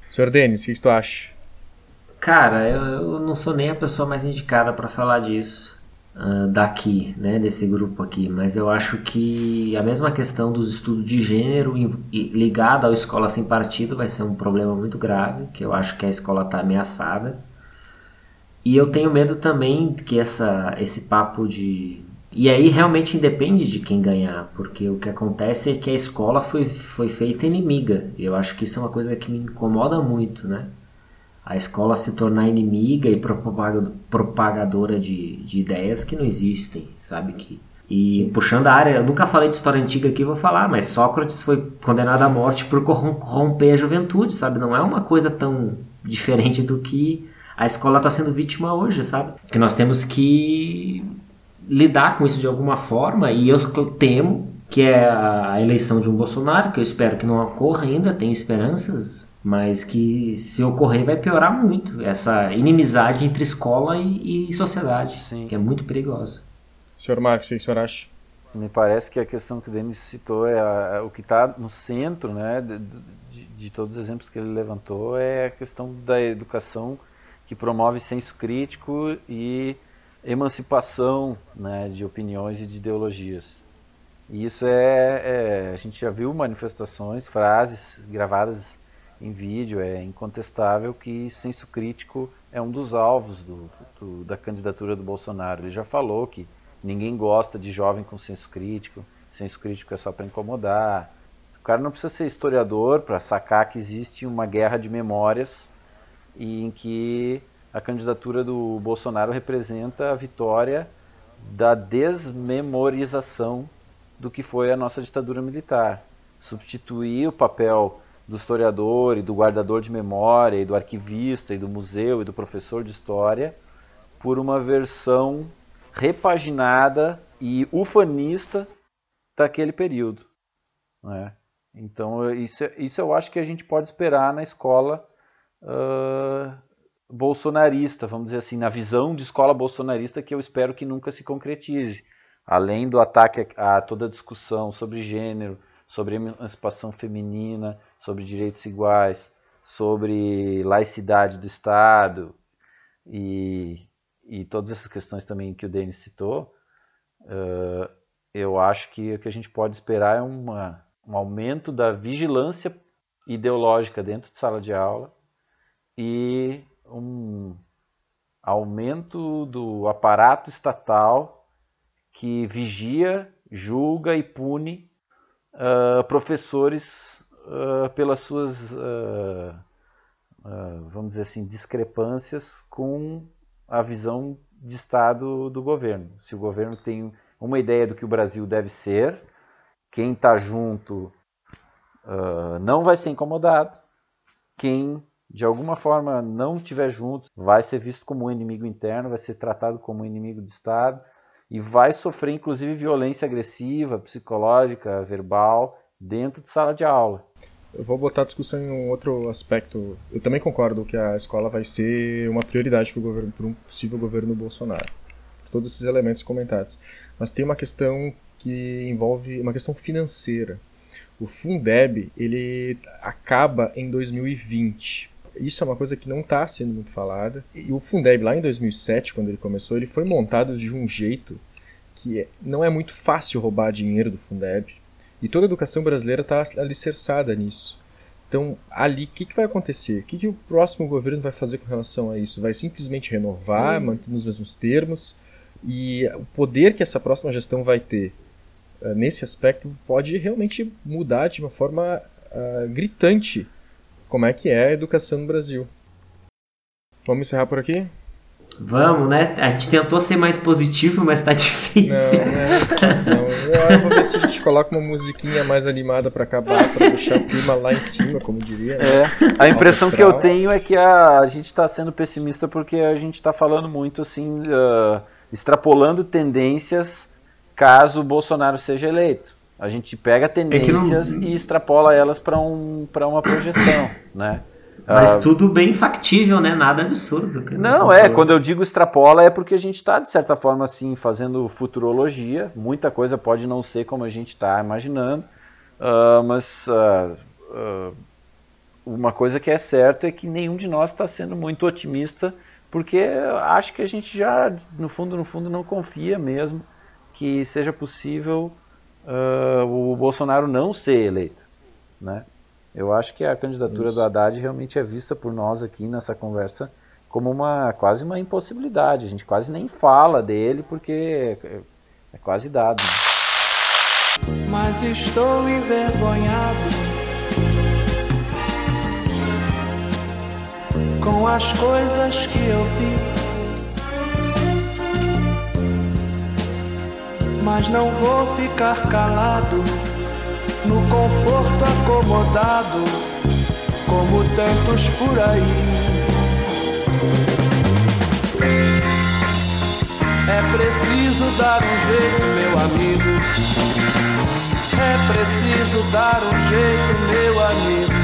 Senhor Denis, o que, tu acha? Cara, eu, eu, não sou nem a pessoa mais indicada para falar disso uh, daqui, né, desse grupo aqui, mas eu acho que a mesma questão dos estudos de gênero ligada à escola sem partido vai ser um problema muito grave, que eu acho que a escola está ameaçada. E eu tenho medo também que essa, esse papo de. E aí realmente independe de quem ganhar, porque o que acontece é que a escola foi, foi feita inimiga. Eu acho que isso é uma coisa que me incomoda muito, né? A escola se tornar inimiga e propagadora de, de ideias que não existem, sabe? Que, e Sim. puxando a área, eu nunca falei de história antiga aqui, vou falar, mas Sócrates foi condenado à morte por corromper a juventude, sabe? Não é uma coisa tão diferente do que a escola está sendo vítima hoje, sabe? Que nós temos que lidar com isso de alguma forma e eu temo que é a eleição de um Bolsonaro, que eu espero que não ocorra ainda, tenho esperanças, mas que se ocorrer vai piorar muito essa inimizade entre escola e, e sociedade, Sim. que é muito perigosa. Senhor Marcos, o que o senhor acha? Me parece que a questão que o Denis citou é, a, o que está no centro né, de, de, de, todos os exemplos que ele levantou é a questão da educação que promove senso crítico e emancipação né, de opiniões e de ideologias. E isso é, é, a gente já viu manifestações, frases gravadas em vídeo, é incontestável que senso crítico é um dos alvos do, do, da candidatura do Bolsonaro. Ele já falou que ninguém gosta de jovem com senso crítico, senso crítico é só para incomodar. O cara não precisa ser historiador para sacar que existe uma guerra de memórias e em que a candidatura do Bolsonaro representa a vitória da desmemorização do que foi a nossa ditadura militar. Substituir o papel do historiador e do guardador de memória e do arquivista e do museu e do professor de história por uma versão repaginada e ufanista daquele período. Né? Então, isso, isso eu acho que a gente pode esperar na escola uh, bolsonarista, vamos dizer assim, na visão de escola bolsonarista que eu espero que nunca se concretize. Além do ataque a toda a discussão sobre gênero, sobre emancipação feminina, sobre direitos iguais, sobre laicidade do Estado e, e todas essas questões também que o Denis citou, uh, eu acho que o que a gente pode esperar é uma, um aumento da vigilância ideológica dentro de sala de aula e um aumento do aparato estatal que vigia, julga e pune uh, professores uh, pelas suas, uh, vamos dizer assim, discrepâncias com a visão de Estado do governo. Se o governo tem uma ideia do que o Brasil deve ser, quem está junto não vai ser incomodado. Quem de alguma forma não estiver junto vai ser visto como um inimigo interno, vai ser tratado como um inimigo de Estado e vai sofrer inclusive violência agressiva, psicológica, verbal dentro de sala de aula. Eu vou botar a discussão em um outro aspecto. Eu também concordo que a escola vai ser uma prioridade para, governo, para um possível governo Bolsonaro. Por todos esses elementos comentados. Mas tem uma questão que envolve uma questão financeira. O Fundeb ele acaba em 2020. Isso é uma coisa que não está sendo muito falada. E o Fundeb lá em 2007, quando ele começou, ele foi montado de um jeito que não é muito fácil roubar dinheiro do Fundeb e toda a educação brasileira está alicerçada nisso. Então, ali, o que, que vai acontecer? O que, que o próximo governo vai fazer com relação a isso? Vai simplesmente renovar, Sim. manter nos mesmos termos? E o poder que essa próxima gestão vai ter uh, nesse aspecto pode realmente mudar de uma forma uh, gritante como é que é a educação no Brasil. Vamos encerrar por aqui? Vamos, né? A gente tentou ser mais positivo, mas tá difícil. Não, não, não. Eu vou ver se a gente coloca uma musiquinha mais animada para acabar, para deixar o clima lá em cima, como diria. Né? É. A impressão que eu tenho é que a, a gente está sendo pessimista porque a gente está falando muito assim, uh, extrapolando tendências caso o Bolsonaro seja eleito. A gente pega tendências é não... e extrapola elas para um, uma projeção, né? Mas uh, tudo bem factível, né? Nada absurdo. Não, é, quando eu digo extrapola é porque a gente está, de certa forma, assim, fazendo futurologia. Muita coisa pode não ser como a gente está imaginando, uh, mas uh, uma coisa que é certa é que nenhum de nós está sendo muito otimista, porque acho que a gente já, no fundo, no fundo, não confia mesmo que seja possível o Bolsonaro não ser eleito, né? Eu acho que a candidatura Isso. do Haddad realmente é vista por nós aqui nessa conversa como uma quase uma impossibilidade. A gente quase nem fala dele porque é, é quase dado. Né? Mas estou envergonhado com as coisas que eu vi. Mas não vou ficar calado no conforto acomodado, como tantos por aí. É preciso dar um jeito, meu amigo. É preciso dar um jeito, meu amigo.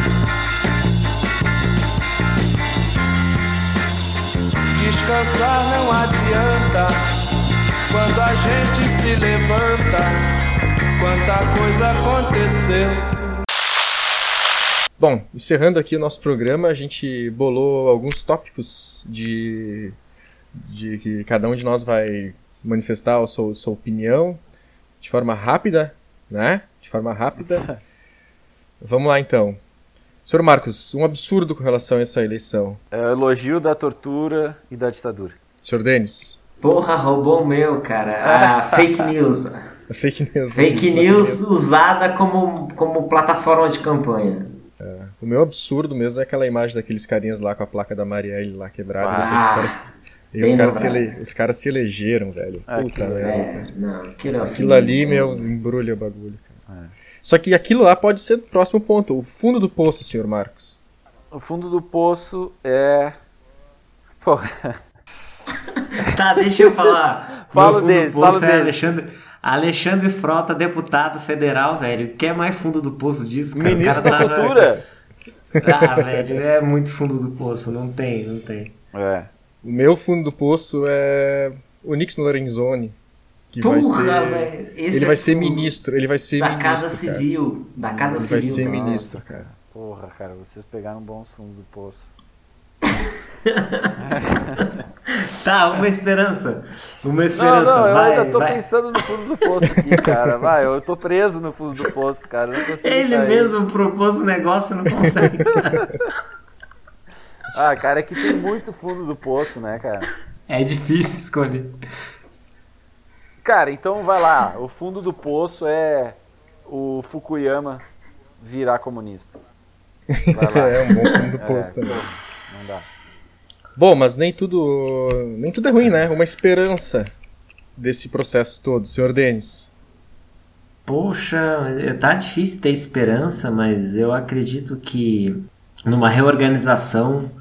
Descansar não adianta quando a gente se levanta quanta coisa aconteceu. Bom, encerrando aqui o nosso programa, a gente bolou alguns tópicos de, de que cada um de nós vai manifestar a sua, a sua opinião de forma rápida, né? De forma rápida. Vamos lá então. Senhor Marcos, um absurdo com relação a essa eleição. É o elogio da tortura e da ditadura. Senhor Denis. Porra, roubou o meu, cara. Ah, fake news. Fake news. Fake news usada como, como plataforma de campanha. É. O meu absurdo mesmo é aquela imagem daqueles carinhas lá com a placa da Marielle lá quebrada. Ah, os caras, e os caras, se ele, os caras se elegeram, velho. Ah, Puta merda. É, não, aquilo, é aquilo ali, meu, embrulha o bagulho. Cara. É. Só que aquilo lá pode ser o próximo ponto. O fundo do poço, senhor Marcos. O fundo do poço é. Porra. tá, deixa eu falar. Fala dele, fala é dele. Alexandre. Alexandre Frota, deputado federal, velho. Quer mais fundo do poço disso, cara? Ministro da tá... Cultura? Ah, velho, é muito fundo do poço. Não tem, não tem. É. O meu fundo do poço é o Nix Lorenzoni. Que Porra, vai ser. Ele é vai ser ministro. Ele vai ser da ministro. Casa Civil. Da Casa ele Civil. Ele vai ser ministro, cara. Porra, cara, vocês pegaram bons fundos do poço. tá, uma esperança. Uma esperança. Não, não, vai, eu ainda tô vai. pensando no fundo do poço aqui, cara. Vai, eu tô preso no fundo do poço, cara. Ele mesmo propôs o negócio e não consegue. ah, cara, é que tem muito fundo do poço, né, cara? É difícil escolher. Cara, então vai lá. O fundo do poço é o Fukuyama virar comunista. Vai lá. é um bom fundo do poço é, também. Não dá. Bom, mas nem tudo, nem tudo é ruim, né? Uma esperança desse processo todo, senhor Denis. Poxa, tá difícil ter esperança, mas eu acredito que numa reorganização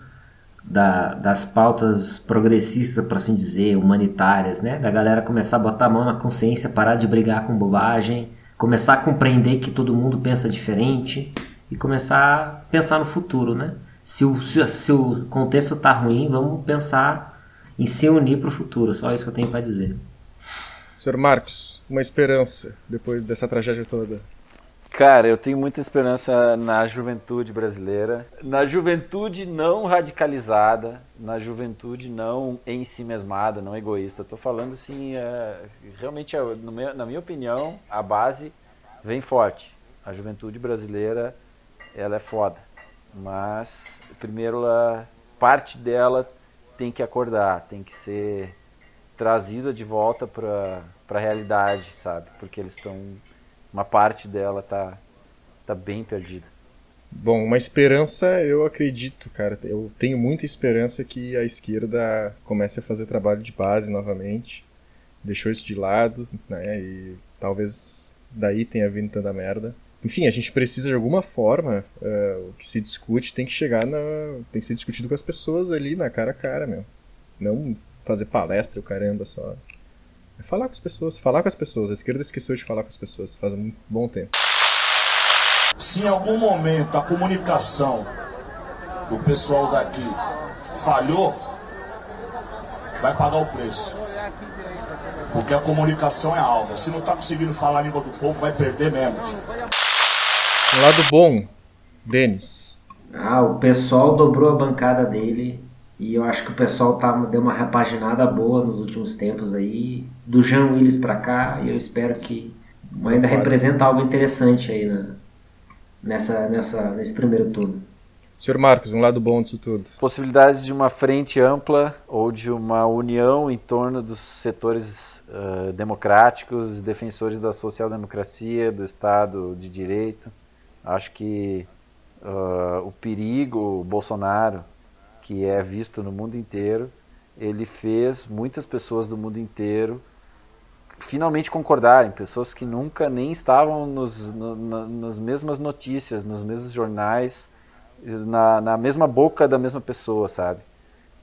da, das pautas progressistas, por assim dizer, humanitárias, né? Da galera começar a botar a mão na consciência, parar de brigar com bobagem, começar a compreender que todo mundo pensa diferente e começar a pensar no futuro, né? Se o, se, se o contexto tá ruim, vamos pensar em se unir para o futuro. Só isso que eu tenho para dizer. Senhor Marcos, uma esperança depois dessa tragédia toda. Cara, eu tenho muita esperança na juventude brasileira, na juventude não radicalizada, na juventude não em si mesmada, não egoísta. Estou falando assim, é, realmente, meu, na minha opinião, a base vem forte. A juventude brasileira, ela é foda, mas primeiro, ela, parte dela tem que acordar, tem que ser trazida de volta para a realidade, sabe? Porque eles estão uma parte dela tá tá bem perdida. Bom, uma esperança, eu acredito, cara. Eu tenho muita esperança que a esquerda comece a fazer trabalho de base novamente. Deixou isso de lado, né? E talvez daí tenha vindo tanta merda. Enfim, a gente precisa de alguma forma, uh, o que se discute tem que chegar na. tem que ser discutido com as pessoas ali na cara a cara, meu. Não fazer palestra o caramba só. É falar com as pessoas, falar com as pessoas. A esquerda esqueceu de falar com as pessoas faz um bom tempo. Se em algum momento a comunicação do pessoal daqui falhou, vai pagar o preço. Porque a comunicação é algo. Se não está conseguindo falar a língua do povo, vai perder mesmo. Um lado bom, Denis. Ah, o pessoal dobrou a bancada dele e eu acho que o pessoal tá, deu uma repaginada boa nos últimos tempos aí, do Jean Willis para cá, e eu espero que ainda representa algo interessante aí na, nessa, nessa, nesse primeiro turno. Senhor Marcos, um lado bom disso tudo. Possibilidades de uma frente ampla ou de uma união em torno dos setores uh, democráticos, defensores da social-democracia, do Estado de Direito. Acho que uh, o perigo Bolsonaro que é visto no mundo inteiro, ele fez muitas pessoas do mundo inteiro finalmente concordarem, pessoas que nunca nem estavam nos, no, na, nas mesmas notícias, nos mesmos jornais, na, na mesma boca da mesma pessoa, sabe?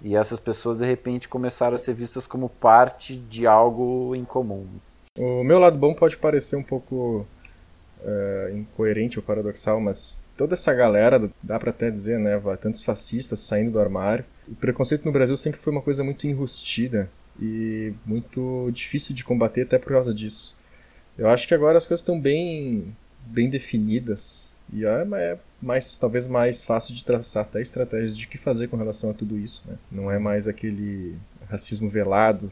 E essas pessoas de repente começaram a ser vistas como parte de algo em comum. O meu lado bom pode parecer um pouco uh, incoerente ou paradoxal, mas toda essa galera, dá para até dizer, né, tantos fascistas saindo do armário. O preconceito no Brasil sempre foi uma coisa muito enrustida e muito difícil de combater até por causa disso. Eu acho que agora as coisas estão bem bem definidas e é, é mais talvez mais fácil de traçar até estratégias de que fazer com relação a tudo isso, né? Não é mais aquele racismo velado,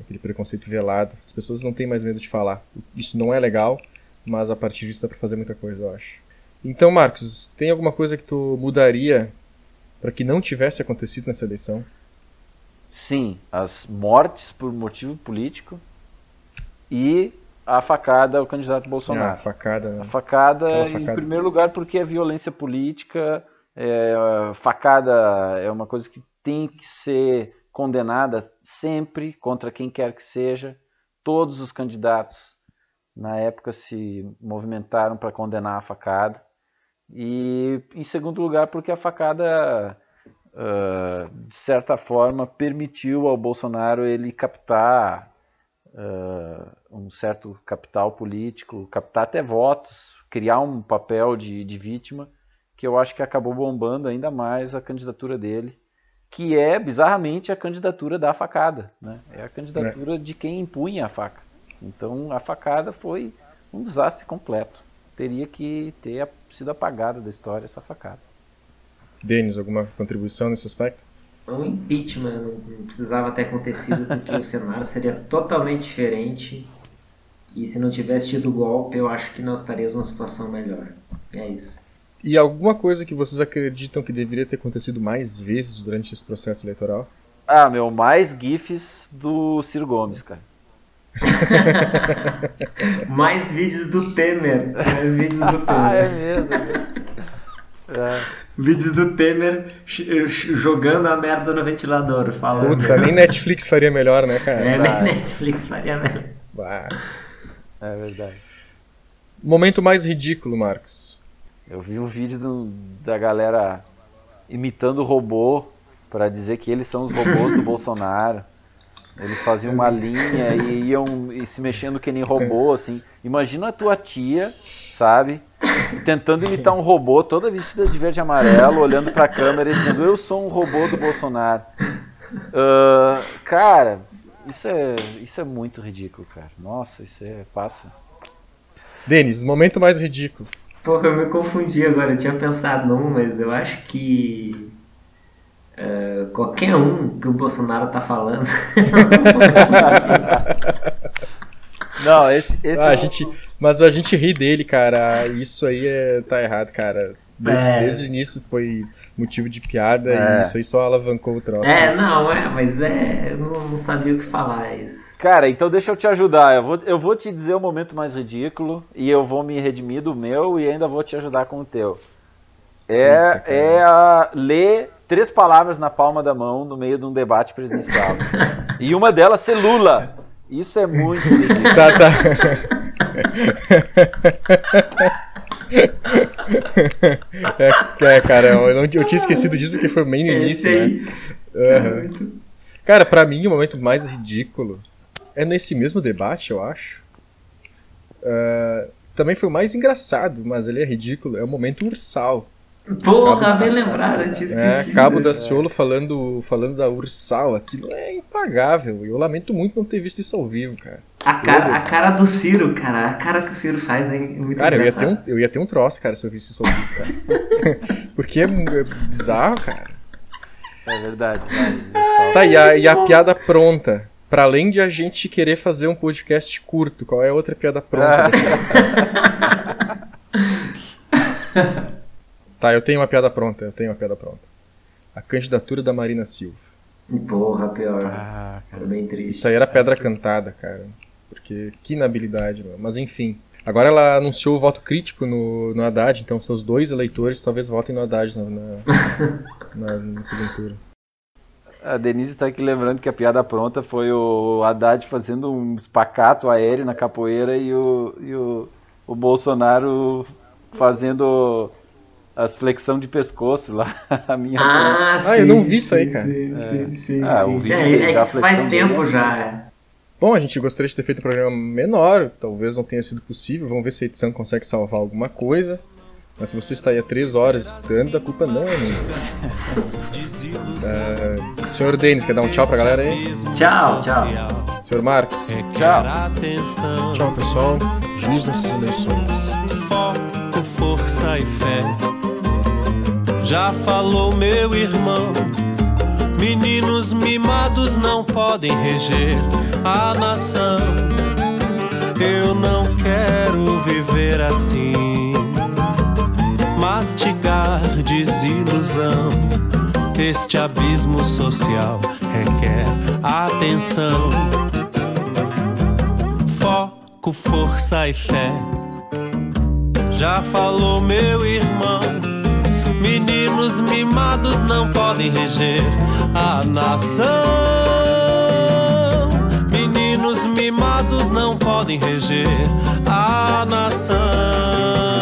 aquele preconceito velado. As pessoas não têm mais medo de falar. Isso não é legal, mas a partir disso dá para fazer muita coisa, eu acho. Então, Marcos, tem alguma coisa que tu mudaria para que não tivesse acontecido nessa eleição? Sim, as mortes por motivo político e a facada ao candidato Bolsonaro. Ah, a facada, né? A facada, facada, em primeiro lugar, porque é violência política. É, facada é uma coisa que tem que ser condenada sempre contra quem quer que seja. Todos os candidatos na época se movimentaram para condenar a facada. E em segundo lugar, porque a facada, uh, de certa forma, permitiu ao Bolsonaro ele captar uh, um certo capital político, captar até votos, criar um papel de, de vítima, que eu acho que acabou bombando ainda mais a candidatura dele, que é, bizarramente, a candidatura da facada. Né? É a candidatura é. de quem impunha a faca. Então a facada foi um desastre completo. Teria que ter sido apagada da história essa facada. Denis, alguma contribuição nesse aspecto? O impeachment não precisava ter acontecido porque o cenário seria totalmente diferente e se não tivesse tido golpe eu acho que nós estaríamos numa situação melhor. É isso. E alguma coisa que vocês acreditam que deveria ter acontecido mais vezes durante esse processo eleitoral? Ah, meu, mais GIFs do Ciro Gomes, cara. Mais vídeos do Temer. Mais vídeos do Temer. ah, é mesmo. É. Vídeos do Temer jogando a merda no ventilador. Falando. Puta, nem Netflix faria melhor, né, cara? É, nem Netflix faria melhor. Bah. É verdade. Momento mais ridículo, Marcos. Eu vi um vídeo do- da galera imitando robô para dizer que eles são os robôs do Bolsonaro. Eles faziam uma linha e iam e se mexendo que nem robô, assim. Imagina a tua tia, sabe? Tentando imitar um robô, toda vestida de verde e amarelo, olhando pra câmera e dizendo: Eu sou um robô do Bolsonaro. Ah, cara, isso é, isso é muito ridículo, cara. Nossa, isso é. Passa. Denis, momento mais ridículo. Porra, eu me confundi agora. Eu tinha pensado num, mas eu acho que. Eh, qualquer um que o Bolsonaro tá falando. Não, esse, esse Ah, é a um- gente, mas a gente ri dele, cara. Isso aí é, tá errado, cara. Desde, É. desde o início foi motivo de piada É. e isso aí só alavancou o troço. é, não, é, mas é. Eu não, não sabia o que falar isso. Cara, então deixa eu te ajudar. Eu vou, eu vou te dizer o momento mais ridículo e eu vou me redimir do meu e ainda vou te ajudar com o teu. É, Eita, é a ler três palavras na palma da mão no meio de um debate presidencial. e uma delas ser Lula. Isso é muito ridículo. Tá, tá. é, é, cara, eu, não- eu tinha esquecido disso porque foi bem no início, né? muito- Cara, pra mim o momento mais ridículo é nesse mesmo debate, eu acho. Ah, também foi o mais engraçado, mas ele é ridículo. É o momento Ursal. Porra, Cabo- bem lembrado, eu tinha É, esquecido. Cabo da Ciolo falando, falando da Ursal. Aquilo é impagável. Eu lamento muito não ter visto isso ao vivo, cara. A cara, a cara do Ciro, cara. A cara que o Ciro faz é muito Cara, eu ia, ter um, eu ia ter um troço, cara, se eu visse isso ao vivo, cara. Porque é, é bizarro, cara. É verdade. Tá, e a, e a piada pronta? Pra além de a gente querer fazer um podcast curto, qual é a outra piada pronta Ah. seleção? Tá, eu tenho uma piada pronta, eu tenho uma piada pronta. A candidatura da Marina Silva. Porra, pior. Ah, Foi bem triste. Isso aí era pedra cantada, cara. Porque que inabilidade, meu. Mas enfim. Agora ela anunciou o voto crítico no, no Haddad, então seus dois eleitores talvez votem no Haddad na, na, na- no segundo turno. A Denise tá aqui lembrando que a piada pronta foi o Haddad fazendo um espacato aéreo na capoeira e o, e o, o Bolsonaro fazendo as flexão de pescoço lá. A minha Ah, sim. Ah, eu não vi isso aí, cara. Sim, sim, sim, Ah, sim. o vídeo É, é que isso faz tempo dele. já. é. Bom, a gente gostaria de ter feito um programa menor, talvez não tenha sido possível. Vamos ver se a edição consegue salvar alguma coisa. Mas se você está aí há três horas escutando, a culpa não é minha. É, senhor Denis, quer dar um tchau pra galera aí? Tchau, tchau. Senhor Marcos? Tchau. Tchau, pessoal. Juiz nessas eleições. foco, força e fé. Já falou meu irmão. Meninos mimados não podem reger a nação. Eu não quero viver assim. Mastigar desilusão. Este abismo social requer atenção. Foco, força e fé. Já falou meu irmão. Meninos mimados não podem reger a nação. Meninos mimados não podem reger a nação.